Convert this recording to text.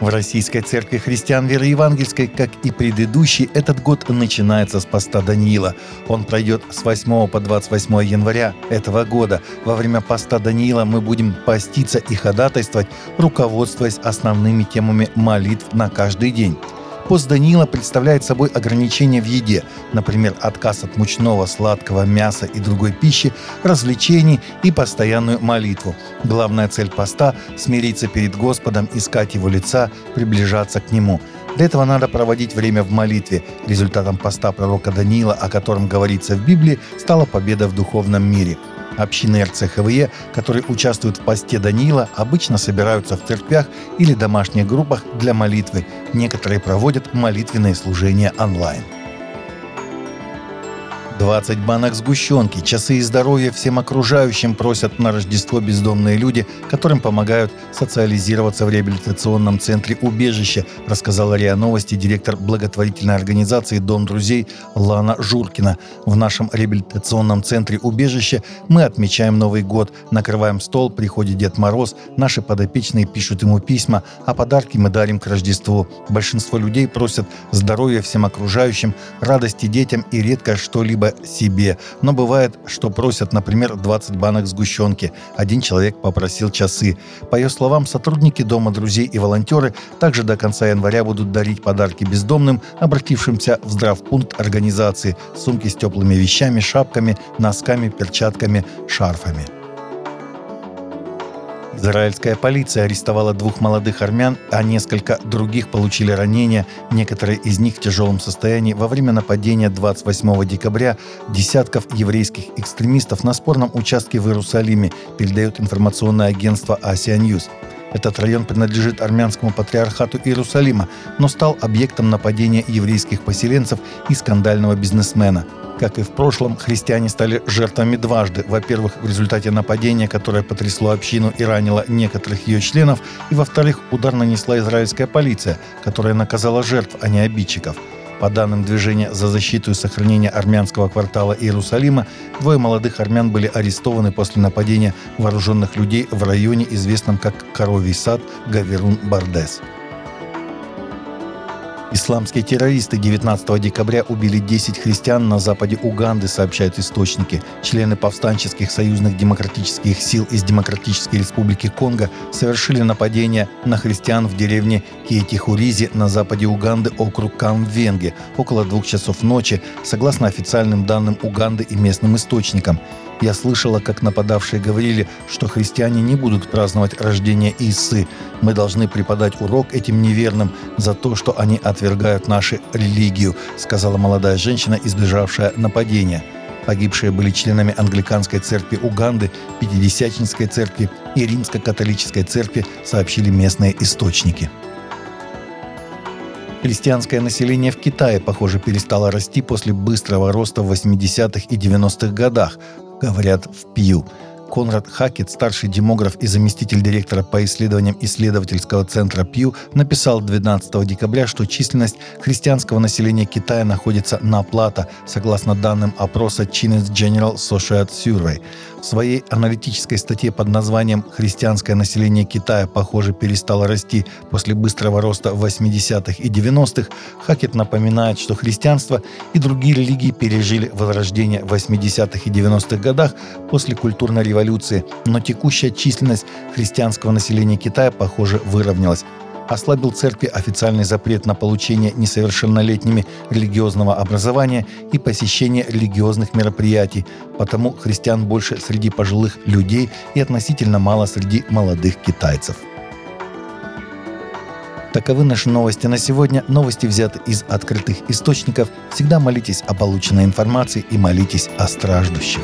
В Российской Церкви Христиан Веры Евангельской, как и предыдущий, этот год начинается с поста Даниила. Он пройдет с 8 по 28 января этого года. Во время поста Даниила мы будем поститься и ходатайствовать, руководствуясь основными темами молитв на каждый день. Пост Даниила представляет собой ограничения в еде, например, отказ от мучного, сладкого мяса и другой пищи, развлечений и постоянную молитву. Главная цель поста – смириться перед Господом, искать Его лица, приближаться к Нему. Для этого надо проводить время в молитве. Результатом поста пророка Даниила, о котором говорится в Библии, стала победа в духовном мире – Общины РЦХВЕ, которые участвуют в посте Даниила, обычно собираются в церквях или домашних группах для молитвы. Некоторые проводят молитвенные служения онлайн. 20 банок сгущенки, часы и здоровье всем окружающим просят на Рождество бездомные люди, которым помогают социализироваться в реабилитационном центре «Убежище», рассказала РИА Новости директор благотворительной организации «Дом друзей» Лана Журкина. В нашем реабилитационном центре «Убежище» мы отмечаем Новый год, накрываем стол, приходит Дед Мороз, наши подопечные пишут ему письма, а подарки мы дарим к Рождеству. Большинство людей просят здоровья всем окружающим, радости детям и редко что-либо себе. Но бывает, что просят, например, 20 банок сгущенки. Один человек попросил часы. По ее словам, сотрудники Дома друзей и волонтеры также до конца января будут дарить подарки бездомным, обратившимся в здравпункт организации. Сумки с теплыми вещами, шапками, носками, перчатками, шарфами. Израильская полиция арестовала двух молодых армян, а несколько других получили ранения, некоторые из них в тяжелом состоянии во время нападения 28 декабря десятков еврейских экстремистов на спорном участке в Иерусалиме, передает информационное агентство Asia News. Этот район принадлежит армянскому патриархату Иерусалима, но стал объектом нападения еврейских поселенцев и скандального бизнесмена – как и в прошлом, христиане стали жертвами дважды. Во-первых, в результате нападения, которое потрясло общину и ранило некоторых ее членов, и во-вторых, удар нанесла израильская полиция, которая наказала жертв, а не обидчиков. По данным движения за защиту и сохранение армянского квартала Иерусалима, двое молодых армян были арестованы после нападения вооруженных людей в районе, известном как Коровий сад Гаверун-Бардес. Исламские террористы 19 декабря убили 10 христиан на западе Уганды, сообщают источники. Члены повстанческих союзных демократических сил из Демократической Республики Конго совершили нападение на христиан в деревне Кейтихуризи на западе Уганды, округ Камвенге, около двух часов ночи, согласно официальным данным Уганды и местным источникам. Я слышала, как нападавшие говорили, что христиане не будут праздновать рождение Исы. Мы должны преподать урок этим неверным за то, что они отвергают нашу религию, сказала молодая женщина, избежавшая нападения. Погибшие были членами англиканской церкви Уганды, Пятидесятнической церкви и Римско-католической церкви, сообщили местные источники. Христианское население в Китае, похоже, перестало расти после быстрого роста в 80-х и 90-х годах, говорят в Пью. Конрад Хакет, старший демограф и заместитель директора по исследованиям исследовательского центра Пью, написал 12 декабря, что численность христианского населения Китая находится на плата, согласно данным опроса Chinese General Social Survey. В своей аналитической статье под названием «Христианское население Китая, похоже, перестало расти после быстрого роста в 80-х и 90-х», Хакет напоминает, что христианство и другие религии пережили возрождение в 80-х и 90-х годах после культурной революции, но текущая численность христианского населения Китая, похоже, выровнялась ослабил церкви официальный запрет на получение несовершеннолетними религиозного образования и посещение религиозных мероприятий, потому христиан больше среди пожилых людей и относительно мало среди молодых китайцев. Таковы наши новости на сегодня. Новости взяты из открытых источников. Всегда молитесь о полученной информации и молитесь о страждущих.